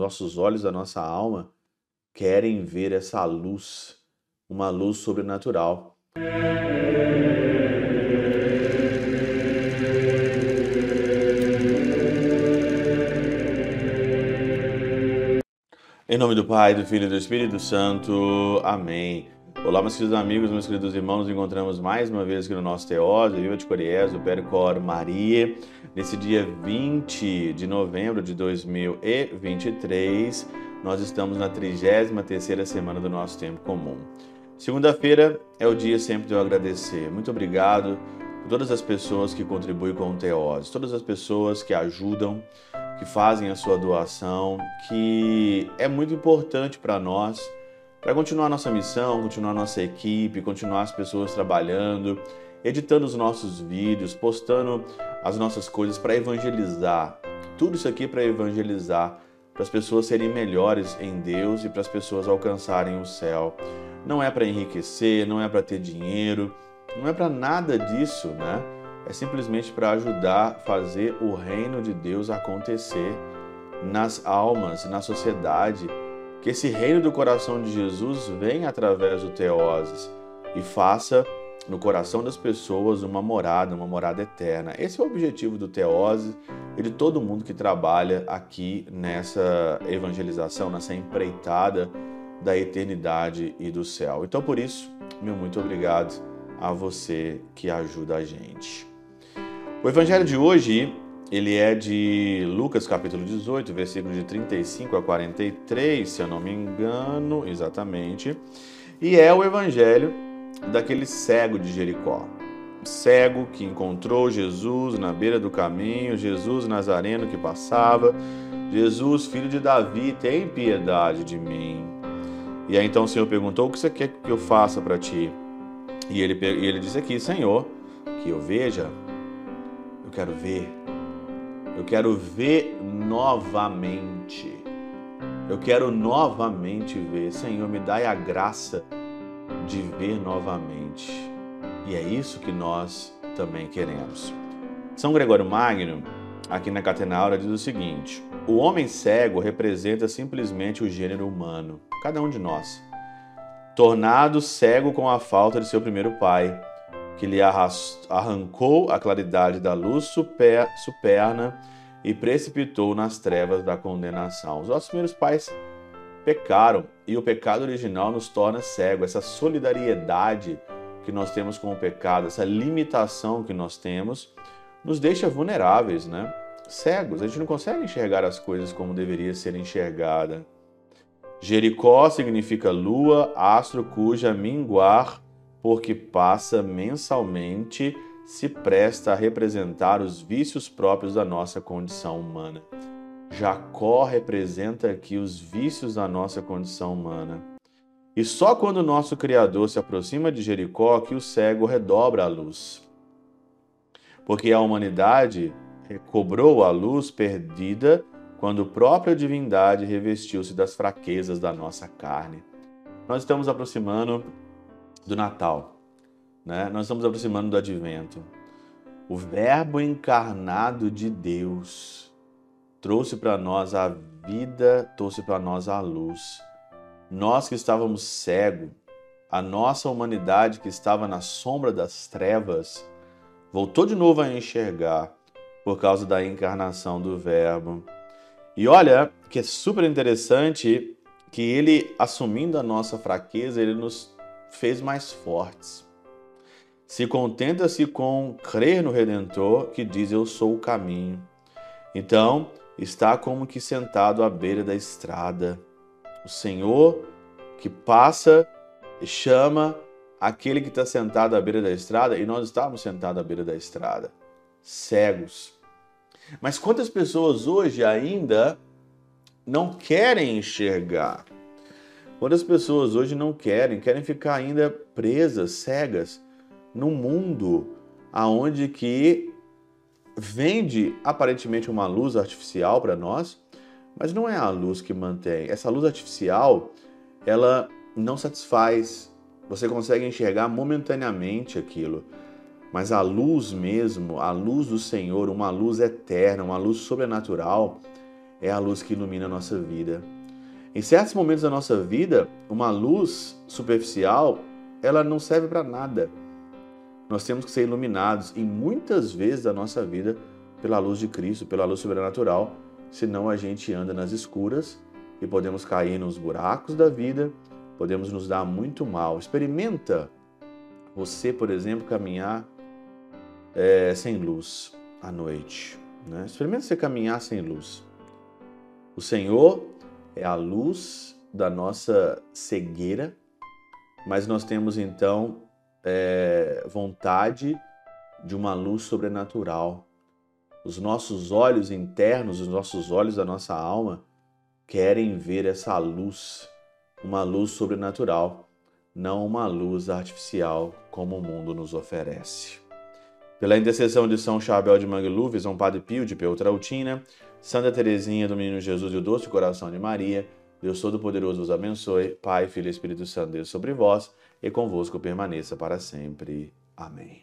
nossos olhos da nossa alma querem ver essa luz, uma luz sobrenatural. Em nome do Pai, do Filho e do Espírito Santo. Amém. Olá, meus queridos amigos, meus queridos irmãos, nos encontramos mais uma vez aqui no nosso Teose, Viva de Coriés, o Percor Maria, nesse dia 20 de novembro de 2023, nós estamos na 33ª semana do nosso tempo comum. Segunda-feira é o dia sempre de eu agradecer. Muito obrigado por todas as pessoas que contribuem com o Teose, todas as pessoas que ajudam, que fazem a sua doação, que é muito importante para nós para continuar nossa missão, continuar nossa equipe, continuar as pessoas trabalhando, editando os nossos vídeos, postando as nossas coisas para evangelizar. Tudo isso aqui para evangelizar, para as pessoas serem melhores em Deus e para as pessoas alcançarem o céu. Não é para enriquecer, não é para ter dinheiro, não é para nada disso, né? É simplesmente para ajudar a fazer o reino de Deus acontecer nas almas, na sociedade que esse reino do coração de Jesus venha através do Teoses e faça no coração das pessoas uma morada, uma morada eterna. Esse é o objetivo do Teose e de todo mundo que trabalha aqui nessa evangelização, nessa empreitada da eternidade e do céu. Então, por isso, meu muito obrigado a você que ajuda a gente. O evangelho de hoje ele é de Lucas capítulo 18, versículos de 35 a 43, se eu não me engano, exatamente. E é o evangelho daquele cego de Jericó. Cego que encontrou Jesus na beira do caminho, Jesus Nazareno que passava, Jesus, filho de Davi, tem piedade de mim. E aí então o Senhor perguntou: O que você quer que eu faça para ti? E ele, e ele disse aqui: Senhor, que eu veja, eu quero ver eu quero ver novamente. Eu quero novamente ver. Senhor, me dai a graça de ver novamente. E é isso que nós também queremos. São Gregório Magno, aqui na Catenaura, diz o seguinte: o homem cego representa simplesmente o gênero humano, cada um de nós, tornado cego com a falta de seu primeiro pai que lhe arrancou a claridade da luz super, superna e precipitou nas trevas da condenação. Os nossos primeiros pais pecaram e o pecado original nos torna cego. Essa solidariedade que nós temos com o pecado, essa limitação que nós temos, nos deixa vulneráveis, né? Cegos. A gente não consegue enxergar as coisas como deveria ser enxergada. Jericó significa lua, astro cuja minguar porque passa mensalmente, se presta a representar os vícios próprios da nossa condição humana. Jacó representa aqui os vícios da nossa condição humana. E só quando o nosso Criador se aproxima de Jericó que o cego redobra a luz. Porque a humanidade recobrou a luz perdida quando a própria divindade revestiu-se das fraquezas da nossa carne. Nós estamos aproximando do Natal. Né? Nós estamos aproximando do Advento. O Verbo encarnado de Deus trouxe para nós a vida, trouxe para nós a luz. Nós que estávamos cegos, a nossa humanidade que estava na sombra das trevas, voltou de novo a enxergar por causa da encarnação do Verbo. E olha que é super interessante que ele, assumindo a nossa fraqueza, ele nos fez mais fortes. Se contenta-se com crer no Redentor que diz: Eu sou o caminho. Então, está como que sentado à beira da estrada. O Senhor que passa chama aquele que está sentado à beira da estrada, e nós estávamos sentados à beira da estrada, cegos. Mas quantas pessoas hoje ainda não querem enxergar? Quantas pessoas hoje não querem, querem ficar ainda presas, cegas, num mundo aonde que vende aparentemente uma luz artificial para nós, mas não é a luz que mantém. Essa luz artificial, ela não satisfaz. Você consegue enxergar momentaneamente aquilo, mas a luz mesmo, a luz do Senhor, uma luz eterna, uma luz sobrenatural, é a luz que ilumina a nossa vida. Em certos momentos da nossa vida, uma luz superficial, ela não serve para nada. Nós temos que ser iluminados em muitas vezes da nossa vida pela luz de Cristo, pela luz sobrenatural, senão a gente anda nas escuras e podemos cair nos buracos da vida, podemos nos dar muito mal. Experimenta você, por exemplo, caminhar é, sem luz à noite. Né? Experimenta você caminhar sem luz. O Senhor é a luz da nossa cegueira, mas nós temos então é, vontade de uma luz sobrenatural. Os nossos olhos internos, os nossos olhos da nossa alma querem ver essa luz, uma luz sobrenatural, não uma luz artificial como o mundo nos oferece. Pela intercessão de São Chabel de Mangluf, São Padre Pio de Peltrautina, Santa Teresinha do Menino Jesus e o Doce Coração de Maria, Deus Todo-Poderoso os abençoe, Pai, Filho e Espírito Santo, Deus sobre vós e convosco permaneça para sempre. Amém.